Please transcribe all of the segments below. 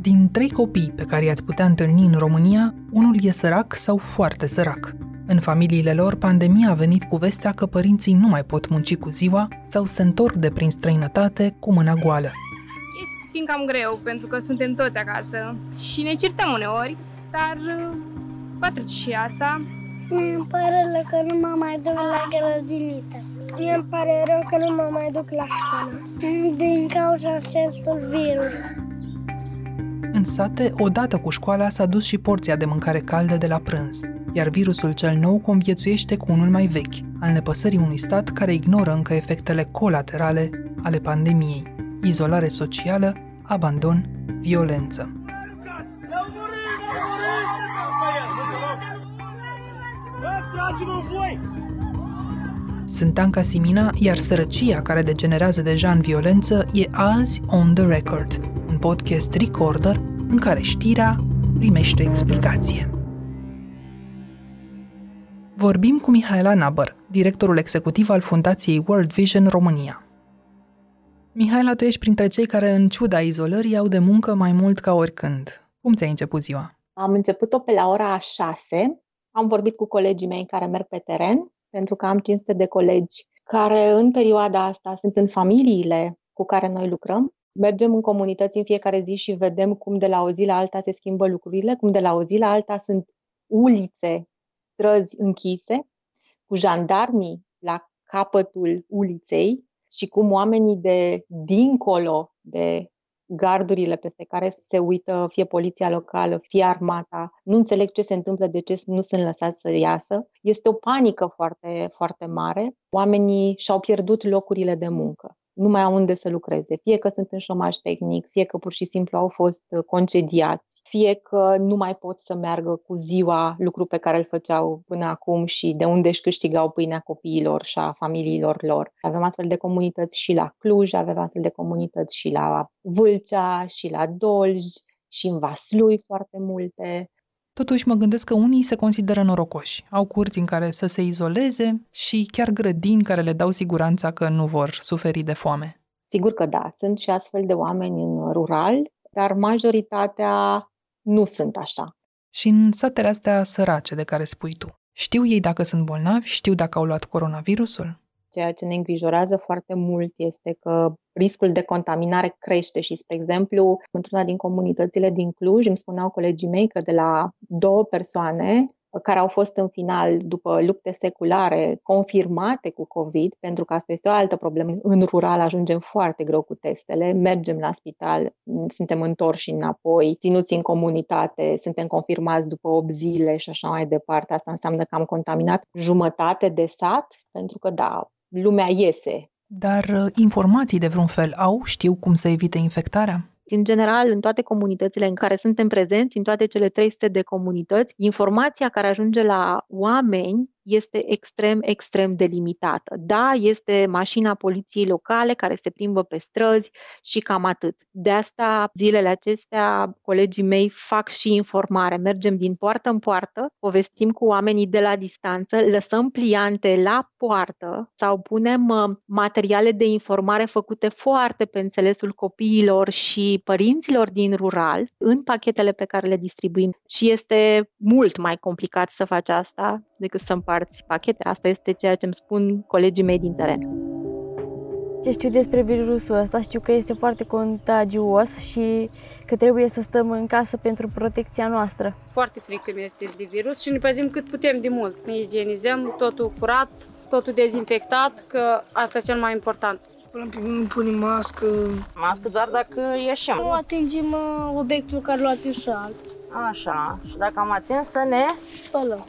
Din trei copii pe care i-ați putea întâlni în România, unul e sărac sau foarte sărac. În familiile lor, pandemia a venit cu vestea că părinții nu mai pot munci cu ziua sau se întorc de prin străinătate cu mâna goală. Este puțin cam greu, pentru că suntem toți acasă și ne certăm uneori, dar uh, va trece și asta. Mie îmi pare rău că nu mă mai duc la grădiniță. Mie îmi pare rău că nu mă mai duc la școală. Din cauza acestui virus. În sate, odată cu școala s-a dus și porția de mâncare caldă de la prânz, iar virusul cel nou conviețuiește cu unul mai vechi, al nepăsării unui stat care ignoră încă efectele colaterale ale pandemiei, izolare socială, abandon, violență. Sunt Anca Simina, iar sărăcia care degenerează deja în violență e azi on the record, un podcast recorder în care știrea primește explicație. Vorbim cu Mihaela Nabăr, directorul executiv al Fundației World Vision România. Mihaela, tu ești printre cei care, în ciuda izolării, au de muncă mai mult ca oricând. Cum ți-ai început ziua? Am început-o pe la ora 6. Am vorbit cu colegii mei care merg pe teren, pentru că am 500 de colegi care în perioada asta sunt în familiile cu care noi lucrăm. Mergem în comunități în fiecare zi și vedem cum de la o zi la alta se schimbă lucrurile, cum de la o zi la alta sunt ulițe, străzi închise, cu jandarmii la capătul uliței și cum oamenii de dincolo de gardurile peste care se uită fie poliția locală, fie armata, nu înțeleg ce se întâmplă, de ce nu sunt lăsați să iasă. Este o panică foarte, foarte mare. Oamenii și-au pierdut locurile de muncă nu mai au unde să lucreze, fie că sunt în șomaj tehnic, fie că pur și simplu au fost uh, concediați, fie că nu mai pot să meargă cu ziua, lucru pe care îl făceau până acum și de unde își câștigau pâinea copiilor și a familiilor lor. Avem astfel de comunități și la Cluj, avem astfel de comunități și la Vâlcea, și la Dolj, și în Vaslui foarte multe. Totuși mă gândesc că unii se consideră norocoși. Au curți în care să se izoleze și chiar grădini care le dau siguranța că nu vor suferi de foame. Sigur că da, sunt și astfel de oameni în rural, dar majoritatea nu sunt așa. Și în satele astea sărace de care spui tu, știu ei dacă sunt bolnavi, știu dacă au luat coronavirusul? Ceea ce ne îngrijorează foarte mult este că riscul de contaminare crește și, spre exemplu, într-una din comunitățile din Cluj îmi spuneau colegii mei că de la două persoane care au fost în final, după lupte seculare, confirmate cu COVID, pentru că asta este o altă problemă. În rural ajungem foarte greu cu testele, mergem la spital, suntem întorși înapoi, ținuți în comunitate, suntem confirmați după 8 zile și așa mai departe. Asta înseamnă că am contaminat jumătate de sat, pentru că, da, lumea iese. Dar uh, informații de vreun fel au? Știu cum să evite infectarea? În general, în toate comunitățile în care suntem prezenți, în toate cele 300 de comunități, informația care ajunge la oameni este extrem, extrem de limitată. Da, este mașina poliției locale care se plimbă pe străzi și cam atât. De asta, zilele acestea, colegii mei fac și informare. Mergem din poartă în poartă, povestim cu oamenii de la distanță, lăsăm pliante la poartă sau punem uh, materiale de informare făcute foarte pe înțelesul copiilor și părinților din rural în pachetele pe care le distribuim. Și este mult mai complicat să faci asta decât să împarți pachete. Asta este ceea ce îmi spun colegii mei din teren. Ce știu despre virusul ăsta, știu că este foarte contagios și că trebuie să stăm în casă pentru protecția noastră. Foarte frică mi este de virus și ne păzim cât putem de mult. Ne igienizăm, totul curat, totul dezinfectat, că asta e cel mai important. Punem, punem mască. Mască doar dacă ieșim. Nu atingem uh, obiectul care l-a atins alt. Așa. Și dacă am atins să ne spălăm.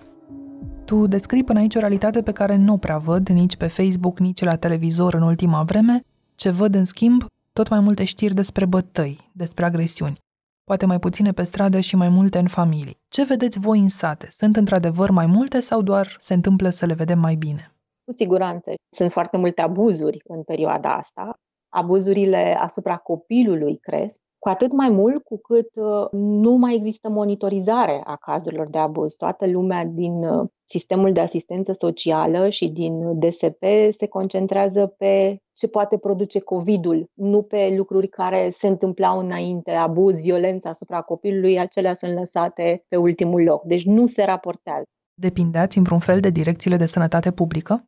Tu descrii până aici o realitate pe care nu prea văd nici pe Facebook, nici la televizor în ultima vreme. Ce văd, în schimb, tot mai multe știri despre bătăi, despre agresiuni. Poate mai puține pe stradă și mai multe în familii. Ce vedeți voi în sate? Sunt într-adevăr mai multe sau doar se întâmplă să le vedem mai bine? Cu siguranță. Sunt foarte multe abuzuri în perioada asta. Abuzurile asupra copilului cresc Cu atât mai mult cu cât uh, nu mai există monitorizare a cazurilor de abuz. Toată lumea din uh, sistemul de asistență socială și din DSP se concentrează pe ce poate produce COVID-ul, nu pe lucruri care se întâmplau înainte, abuz, violență asupra copilului, acelea sunt lăsate pe ultimul loc. Deci nu se raportează. Depindeați în vreun fel de direcțiile de sănătate publică?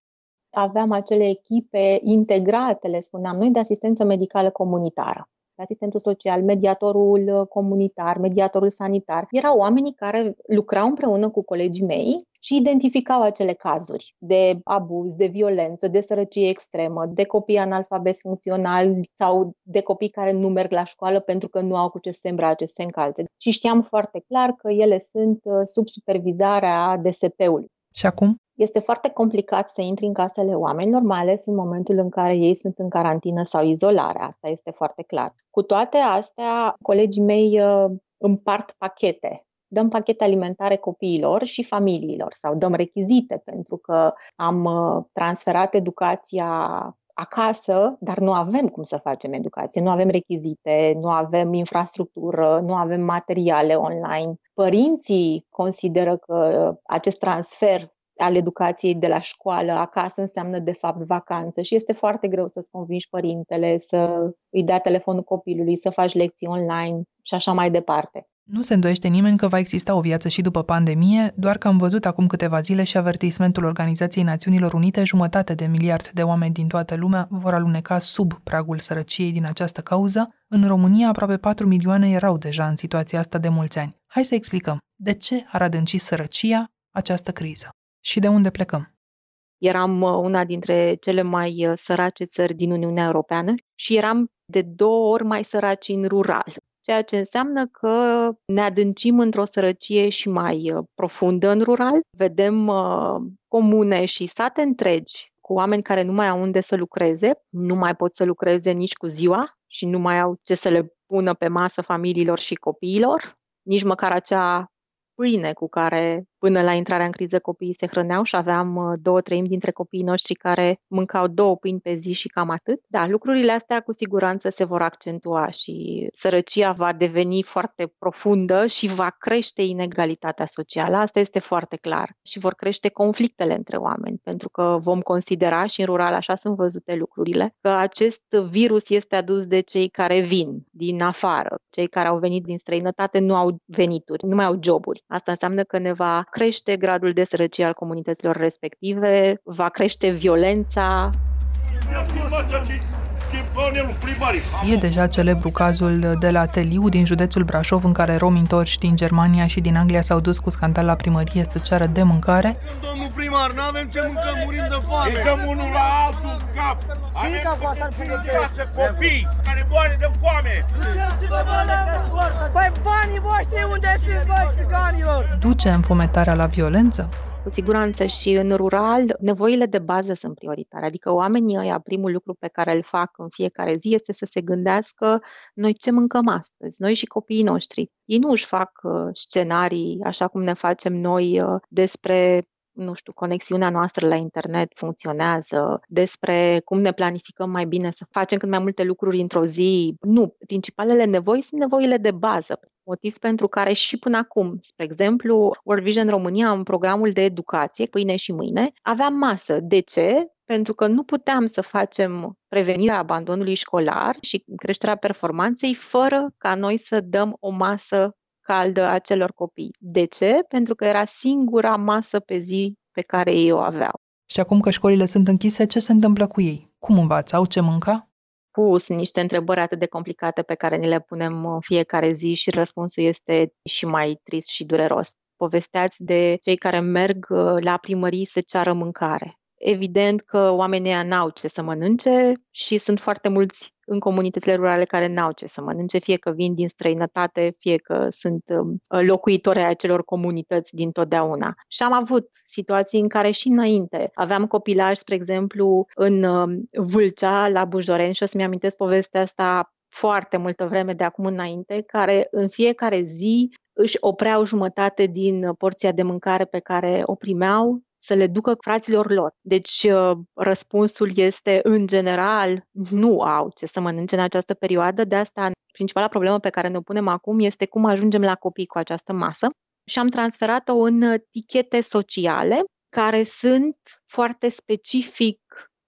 Aveam acele echipe integrate, le spuneam noi, de asistență medicală comunitară asistentul social, mediatorul uh, comunitar, mediatorul sanitar. Erau oamenii care lucrau împreună cu colegii mei și identificau acele cazuri de abuz, de violență, de sărăcie extremă, de copii analfabeti funcționali sau de copii care nu merg la școală pentru că nu au cu ce se îmbrace, se încalțe. Și știam foarte clar că ele sunt uh, sub supervizarea DSP-ului. Și acum? Este foarte complicat să intri în casele oamenilor, mai ales în momentul în care ei sunt în carantină sau izolare. Asta este foarte clar. Cu toate astea, colegii mei uh, împart pachete dăm pachete alimentare copiilor și familiilor sau dăm rechizite pentru că am uh, transferat educația acasă, dar nu avem cum să facem educație, nu avem rechizite, nu avem infrastructură, nu avem materiale online. Părinții consideră că acest transfer al educației de la școală acasă înseamnă de fapt vacanță și este foarte greu să-ți convingi părintele să îi dea telefonul copilului, să faci lecții online și așa mai departe. Nu se îndoiește nimeni că va exista o viață și după pandemie, doar că am văzut acum câteva zile și avertismentul Organizației Națiunilor Unite, jumătate de miliard de oameni din toată lumea vor aluneca sub pragul sărăciei din această cauză. În România, aproape 4 milioane erau deja în situația asta de mulți ani. Hai să explicăm. De ce ar adânci sărăcia această criză? Și de unde plecăm? Eram uh, una dintre cele mai uh, sărace țări din Uniunea Europeană și eram de două ori mai săraci în rural ceea ce înseamnă că ne adâncim într-o sărăcie și mai uh, profundă în rural. Vedem uh, comune și sate întregi cu oameni care nu mai au unde să lucreze, nu mai pot să lucreze nici cu ziua și nu mai au ce să le pună pe masă familiilor și copiilor, nici măcar acea pâine cu care până la intrarea în criză copiii se hrăneau și aveam uh, două treimi dintre copiii noștri care mâncau două pâini pe zi și cam atât. Da, lucrurile astea cu siguranță se vor accentua și sărăcia va deveni foarte profundă și va crește inegalitatea socială. Asta este foarte clar. Și vor crește conflictele între oameni, pentru că vom considera și în rural așa sunt văzute lucrurile, că acest virus este adus de cei care vin din afară. Cei care au venit din străinătate nu au venituri, nu mai au joburi. Asta înseamnă că ne va crește gradul de sărăcie al comunităților respective, va crește violența. E deja celebru cazul de la Teliu din județul Brașov în care romi întorși din Germania și din Anglia s-au dus cu scandal la primărie să ceară de mâncare. Domnul primar, nu avem ce mâncăm, murim de foame. Îi dăm unul la altul în cap. Avem să copii care moare de foame. Duceți-vă banii Păi banii voștri unde sunt, bă, țiganilor? Duce înfometarea la violență? Cu siguranță și în rural, nevoile de bază sunt prioritare. Adică oamenii ăia, primul lucru pe care îl fac în fiecare zi este să se gândească noi ce mâncăm astăzi, noi și copiii noștri. Ei nu își fac uh, scenarii așa cum ne facem noi uh, despre nu știu, conexiunea noastră la internet funcționează, despre cum ne planificăm mai bine să facem cât mai multe lucruri într-o zi. Nu, principalele nevoi sunt nevoile de bază motiv pentru care și până acum, spre exemplu, World Vision România, în programul de educație, pâine și mâine, aveam masă. De ce? Pentru că nu puteam să facem prevenirea abandonului școlar și creșterea performanței fără ca noi să dăm o masă caldă acelor copii. De ce? Pentru că era singura masă pe zi pe care ei o aveau. Și acum că școlile sunt închise, ce se întâmplă cu ei? Cum învață? Au ce mânca? pus niște întrebări atât de complicate pe care ni le punem în fiecare zi și răspunsul este și mai trist și dureros. Povesteați de cei care merg uh, la primării să ceară mâncare. Evident că oamenii n-au ce să mănânce și sunt foarte mulți în comunitățile rurale care n-au ce să mănânce, fie că vin din străinătate, fie că sunt um, locuitori ai acelor comunități din totdeauna. Și am avut situații în care și înainte aveam copilaj, spre exemplu, în um, Vâlcea, la Bujoren și o să-mi amintesc povestea asta foarte multă vreme de acum înainte, care în fiecare zi își opreau jumătate din porția de mâncare pe care o primeau să le ducă fraților lor. Deci uh, răspunsul este, în general, nu au ce să mănânce în această perioadă, de asta principala problemă pe care ne-o punem acum este cum ajungem la copii cu această masă și am transferat-o în tichete sociale care sunt foarte specific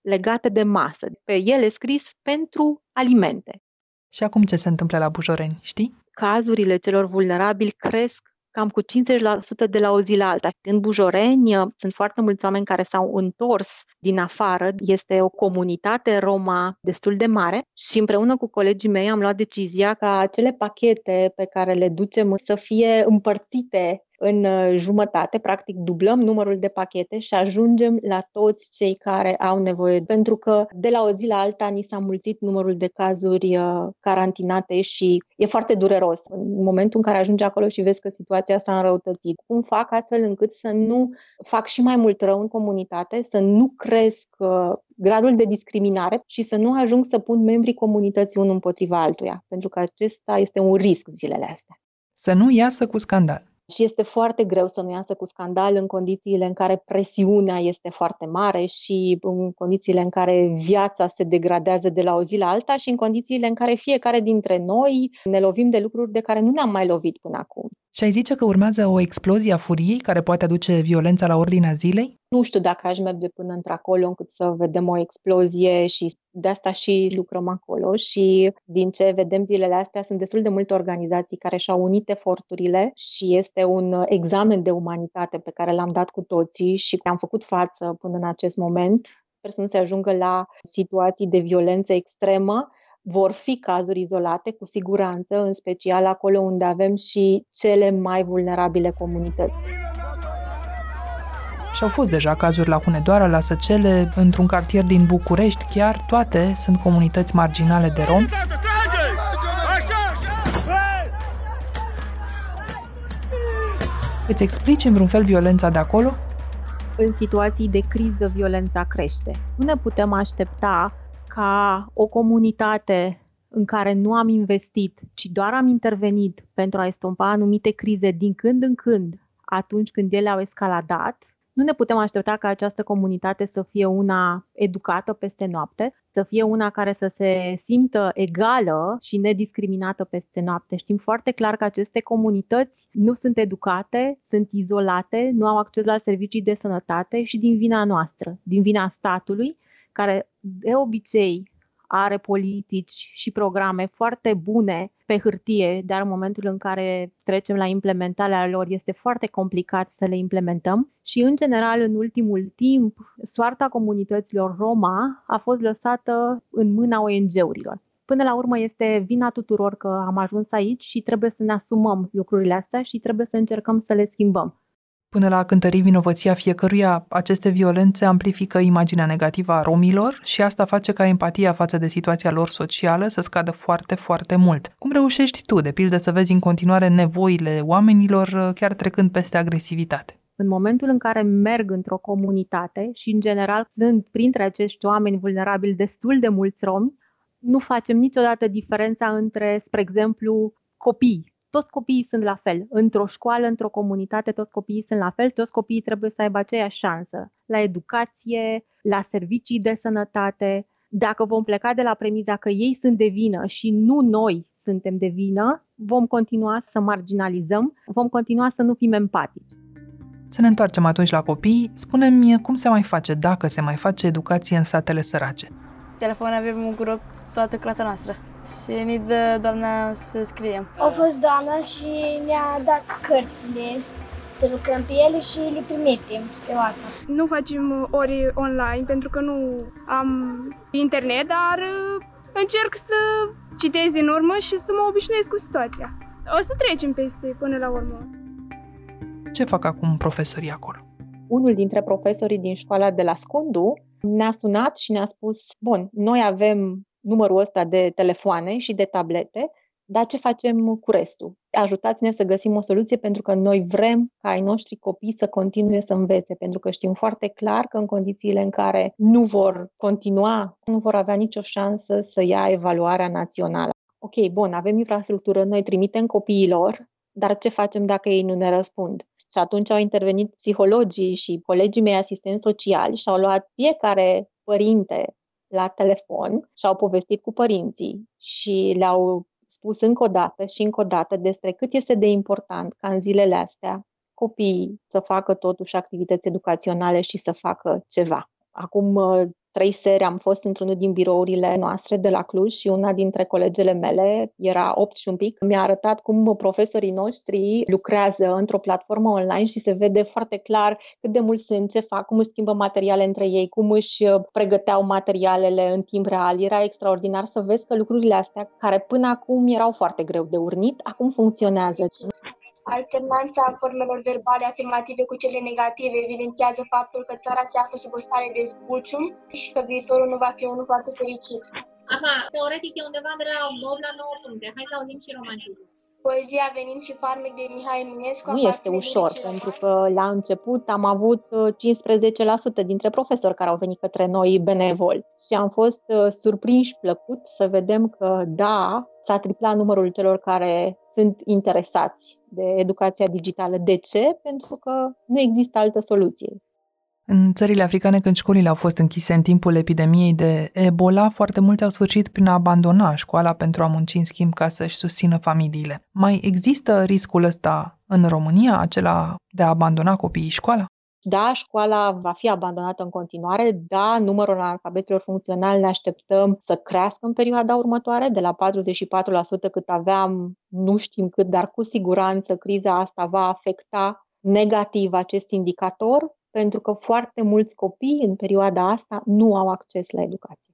legate de masă. Pe ele scris pentru alimente. Și acum ce se întâmplă la Bujoreni, știi? Cazurile celor vulnerabili cresc cam cu 50% de la o zi la alta. În Bujoreni uh, sunt foarte mulți oameni care s-au întors din afară. Este o comunitate Roma destul de mare și împreună cu colegii mei am luat decizia ca acele pachete pe care le ducem să fie împărțite în uh, jumătate, practic dublăm numărul de pachete și ajungem la toți cei care au nevoie, pentru că de la o zi la alta ni s-a mulțit numărul de cazuri uh, carantinate și e foarte dureros. În momentul în care ajungi acolo și vezi că situația s-a înrăutățit, cum fac astfel încât să nu fac și mai mult rău în comunitate, să nu cresc uh, gradul de discriminare și să nu ajung să pun membrii comunității unul împotriva altuia, pentru că acesta este un risc zilele astea. Să nu iasă cu scandal și este foarte greu să nu iasă cu scandal în condițiile în care presiunea este foarte mare și în condițiile în care viața se degradează de la o zi la alta și în condițiile în care fiecare dintre noi ne lovim de lucruri de care nu ne-am mai lovit până acum. Și ai zice că urmează o explozie a furiei care poate aduce violența la ordinea zilei? Nu știu dacă aș merge până într-acolo încât să vedem o explozie și de asta și lucrăm acolo și din ce vedem zilele astea sunt destul de multe organizații care și-au unit eforturile și este un examen de umanitate pe care l-am dat cu toții și am făcut față până în acest moment. Sper să nu se ajungă la situații de violență extremă, vor fi cazuri izolate, cu siguranță, în special acolo unde avem și cele mai vulnerabile comunități. Și au fost deja cazuri la Hunedoara, la Săcele, într-un cartier din București, chiar toate sunt comunități marginale de rom. Îți explici în vreun fel violența de acolo? În situații de criză, violența crește. Nu ne putem aștepta ca o comunitate în care nu am investit, ci doar am intervenit pentru a estompa anumite crize din când în când, atunci când ele au escaladat, nu ne putem aștepta ca această comunitate să fie una educată peste noapte, să fie una care să se simtă egală și nediscriminată peste noapte. Știm foarte clar că aceste comunități nu sunt educate, sunt izolate, nu au acces la servicii de sănătate și din vina noastră, din vina statului, care de obicei are politici și programe foarte bune pe hârtie, dar în momentul în care trecem la implementarea lor este foarte complicat să le implementăm și în general în ultimul timp soarta comunităților Roma a fost lăsată în mâna ONG-urilor. Până la urmă este vina tuturor că am ajuns aici și trebuie să ne asumăm lucrurile astea și trebuie să încercăm să le schimbăm. Până la a cântări vinovăția fiecăruia, aceste violențe amplifică imaginea negativă a romilor și asta face ca empatia față de situația lor socială să scadă foarte, foarte mult. Cum reușești tu, de pildă, să vezi în continuare nevoile oamenilor, chiar trecând peste agresivitate? În momentul în care merg într-o comunitate și, în general, sunt printre acești oameni vulnerabili destul de mulți romi, nu facem niciodată diferența între, spre exemplu, copii toți copiii sunt la fel. Într-o școală, într-o comunitate, toți copiii sunt la fel, toți copiii trebuie să aibă aceeași șansă la educație, la servicii de sănătate. Dacă vom pleca de la premiza că ei sunt de vină și nu noi suntem de vină, vom continua să marginalizăm, vom continua să nu fim empatici. Să ne întoarcem atunci la copii. Spune-mi cum se mai face, dacă se mai face educație în satele sărace. Telefon avem un grup toată clasa noastră și ne dă doamna să scriem. A fost doamna și ne-a dat cărțile să lucrăm pe ele și le trimitem pe WhatsApp. Nu facem ori online pentru că nu am internet, dar uh, încerc să citesc din urmă și să mă obișnuiesc cu situația. O să trecem peste până la urmă. Ce fac acum profesorii acolo? Unul dintre profesorii din școala de la Scundu ne-a sunat și ne-a spus, bun, noi avem numărul ăsta de telefoane și de tablete, dar ce facem cu restul? Ajutați-ne să găsim o soluție pentru că noi vrem ca ai noștri copii să continue să învețe, pentru că știm foarte clar că în condițiile în care nu vor continua, nu vor avea nicio șansă să ia evaluarea națională. Ok, bun, avem infrastructură, noi trimitem copiilor, dar ce facem dacă ei nu ne răspund? Și atunci au intervenit psihologii și colegii mei asistenți sociali și au luat fiecare părinte la telefon și au povestit cu părinții și le-au spus încă o dată și încă o dată despre cât este de important ca în zilele astea copiii să facă totuși activități educaționale și să facă ceva. Acum uh, trei seri am fost într-unul din birourile noastre de la Cluj și una dintre colegele mele, era 8 și un pic, mi-a arătat cum profesorii noștri lucrează într-o platformă online și se vede foarte clar cât de mult sunt, ce fac, cum își schimbă materiale între ei, cum își uh, pregăteau materialele în timp real. Era extraordinar să vezi că lucrurile astea, care până acum erau foarte greu de urnit, acum funcționează. Alternanța formelor verbale afirmative cu cele negative evidențiază faptul că țara se află sub o stare de zbucium și că viitorul nu va fi unul foarte fericit. Aha, teoretic e undeva de la 8 la 9 puncte. Hai să auzim și romantism. Poezia venind și farmec de Mihai Eminescu. Nu este ușor, pentru că la început am avut 15% uh, dintre profesori care au venit către noi benevol și am fost uh, surprinși plăcut să vedem că, da, s-a triplat numărul celor care sunt interesați de educația digitală. De ce? Pentru că nu există altă soluție. În țările africane, când școlile au fost închise în timpul epidemiei de Ebola, foarte mulți au sfârșit prin a abandona școala pentru a munci în schimb ca să-și susțină familiile. Mai există riscul ăsta în România, acela de a abandona copiii școala? Da, școala va fi abandonată în continuare, da, numărul analfabeților funcționali ne așteptăm să crească în perioada următoare, de la 44% cât aveam, nu știm cât, dar cu siguranță criza asta va afecta negativ acest indicator, pentru că foarte mulți copii în perioada asta nu au acces la educație.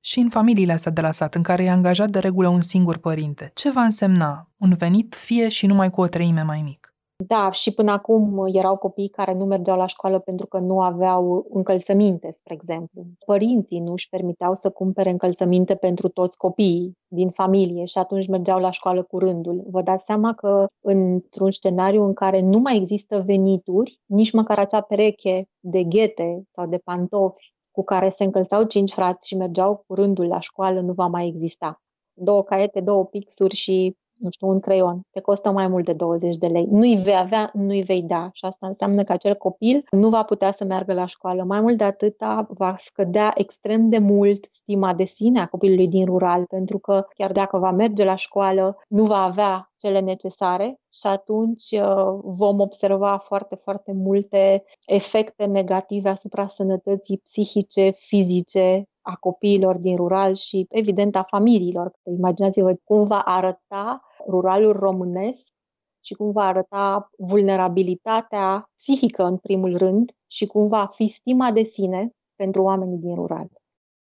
Și în familiile astea de la sat, în care e angajat de regulă un singur părinte, ce va însemna un venit fie și numai cu o treime mai mic? Da, și până acum erau copii care nu mergeau la școală pentru că nu aveau încălțăminte, spre exemplu. Părinții nu își permiteau să cumpere încălțăminte pentru toți copiii din familie și atunci mergeau la școală cu rândul. Vă dați seama că într-un scenariu în care nu mai există venituri, nici măcar acea pereche de ghete sau de pantofi cu care se încălțau cinci frați și mergeau cu rândul la școală nu va mai exista. Două caiete, două pixuri și nu știu, un creion, te costă mai mult de 20 de lei. Nu-i vei avea, nu-i vei da. Și asta înseamnă că acel copil nu va putea să meargă la școală. Mai mult de atâta, va scădea extrem de mult stima de sine a copilului din rural, pentru că chiar dacă va merge la școală, nu va avea cele necesare și atunci uh, vom observa foarte, foarte multe efecte negative asupra sănătății psihice, fizice a copiilor din rural și, evident, a familiilor. Imaginați-vă cum va arăta ruralul românesc și cum va arăta vulnerabilitatea psihică în primul rând și cum va fi stima de sine pentru oamenii din rural.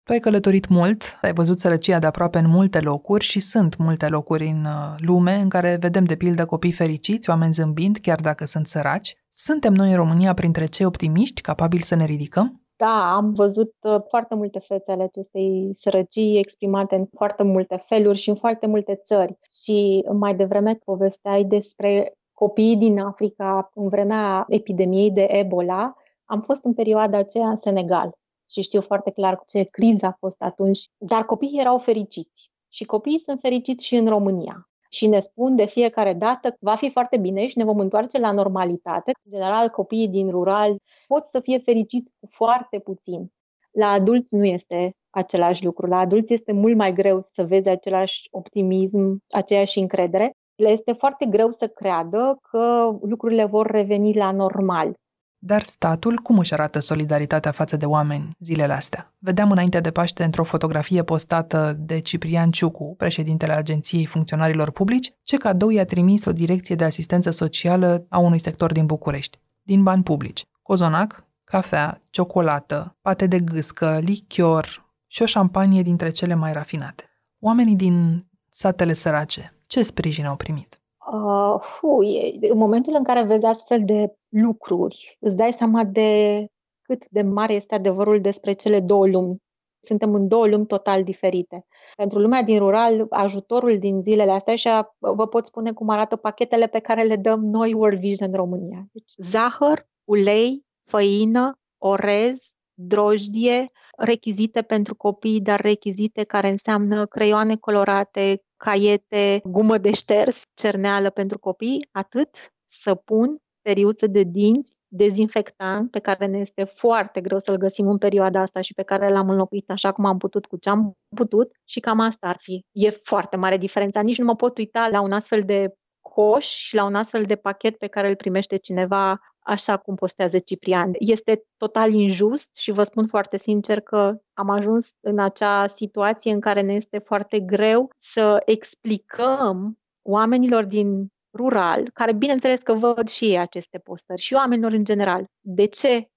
Tu ai călătorit mult, ai văzut sărăcia de aproape în multe locuri și sunt multe locuri în uh, lume în care vedem de pildă copii fericiți, oameni zâmbind, chiar dacă sunt săraci. Suntem noi în România printre cei optimiști capabili să ne ridicăm? Da, am văzut uh, foarte multe fețe ale acestei sărăcii exprimate în foarte multe feluri și în foarte multe țări. Și mai devreme povesteai despre copiii din Africa în vremea epidemiei de Ebola. Am fost în perioada aceea în Senegal și știu foarte clar ce criză a fost atunci, dar copiii erau fericiți. Și copiii sunt fericiți și în România și ne spun de fiecare dată că va fi foarte bine și ne vom întoarce la normalitate. În general, copiii din rural pot să fie fericiți cu foarte puțin. La adulți nu este același lucru. La adulți este mult mai greu să vezi același optimism, aceeași încredere. Le este foarte greu să creadă că lucrurile vor reveni la normal. Dar statul cum își arată solidaritatea față de oameni zilele astea? Vedeam înainte de Paște într-o fotografie postată de Ciprian Ciucu, președintele Agenției Funcționarilor Publici, ce cadou i-a trimis o direcție de asistență socială a unui sector din București, din bani publici. Cozonac, cafea, ciocolată, pate de gâscă, lichior și o șampanie dintre cele mai rafinate. Oamenii din satele sărace, ce sprijin au primit? Uh, fu, e, în momentul în care vezi astfel de lucruri, îți dai seama de cât de mare este adevărul despre cele două lumi. Suntem în două lumi total diferite. Pentru lumea din rural, ajutorul din zilele astea, și vă pot spune cum arată pachetele pe care le dăm noi World Vision România. Deci, zahăr, ulei, făină, orez, drojdie, rechizite pentru copii, dar rechizite care înseamnă creioane colorate, caiete, gumă de șters, cerneală pentru copii, atât, săpun, periuță de dinți, dezinfectant pe care ne este foarte greu să-l găsim în perioada asta și pe care l-am înlocuit așa cum am putut cu ce am putut și cam asta ar fi. E foarte mare diferența. Nici nu mă pot uita la un astfel de coș și la un astfel de pachet pe care îl primește cineva așa cum postează Ciprian. Este total injust și vă spun foarte sincer că am ajuns în acea situație în care ne este foarte greu să explicăm oamenilor din rural, care bineînțeles că văd și ei aceste postări și oamenilor în general, de ce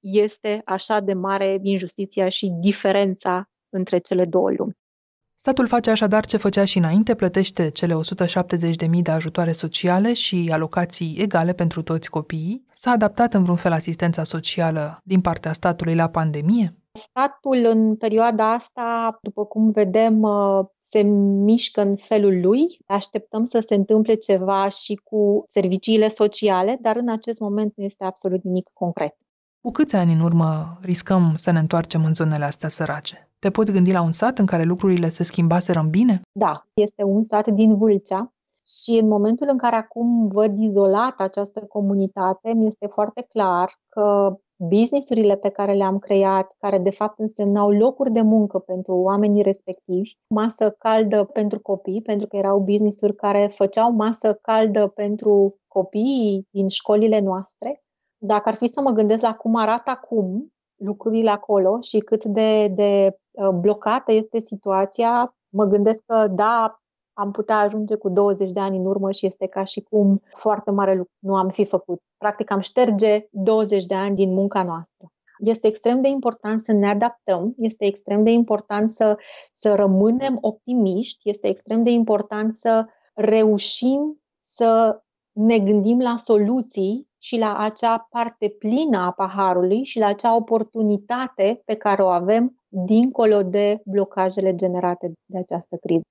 este așa de mare injustiția și diferența între cele două lumi. Statul face așadar ce făcea și înainte, plătește cele 170.000 de ajutoare sociale și alocații egale pentru toți copiii. S-a adaptat în vreun fel asistența socială din partea statului la pandemie? Statul în perioada asta, după cum vedem, uh, se mișcă în felul lui. Așteptăm să se întâmple ceva și cu serviciile sociale, dar în acest moment nu este absolut nimic concret. Cu câți ani în urmă riscăm să ne întoarcem în zonele astea sărace? Te poți gândi la un sat în care lucrurile se schimbaseră în bine? Da, este un sat din Vâlcea și în momentul în care acum văd izolată această comunitate, mi este foarte clar că businessurile pe care le-am creat, care de fapt însemnau locuri de muncă pentru oamenii respectivi, masă caldă pentru copii, pentru că erau businessuri care făceau masă caldă pentru copiii din școlile noastre. Dacă ar fi să mă gândesc la cum arată acum lucrurile acolo și cât de, de uh, blocată este situația, mă gândesc că da, am putea ajunge cu 20 de ani în urmă și este ca și cum foarte mare lucru nu am fi făcut. Practic am șterge 20 de ani din munca noastră. Este extrem de important să ne adaptăm, este extrem de important să, să rămânem optimiști, este extrem de important să reușim să ne gândim la soluții și la acea parte plină a paharului și la acea oportunitate pe care o avem dincolo de blocajele generate de această criză.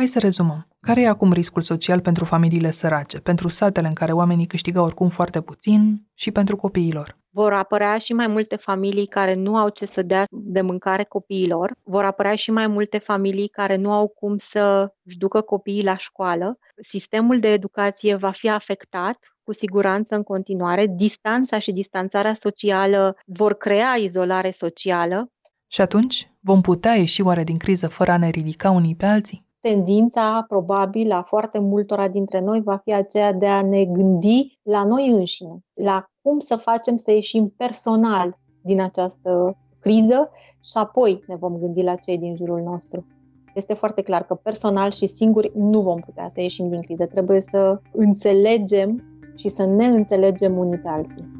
Hai să rezumăm. Care e acum riscul social pentru familiile sărace, pentru satele în care oamenii câștigă oricum foarte puțin și pentru copiilor? Vor apărea și mai multe familii care nu au ce să dea de mâncare copiilor, vor apărea și mai multe familii care nu au cum să își ducă copiii la școală. Sistemul de educație va fi afectat cu siguranță în continuare. Distanța și distanțarea socială vor crea izolare socială. Și atunci vom putea ieși oare din criză fără a ne ridica unii pe alții? Tendința probabil a foarte multora dintre noi va fi aceea de a ne gândi la noi înșine, la cum să facem să ieșim personal din această criză și apoi ne vom gândi la cei din jurul nostru. Este foarte clar că personal și singuri nu vom putea să ieșim din criză. Trebuie să înțelegem și să ne înțelegem unii pe alții.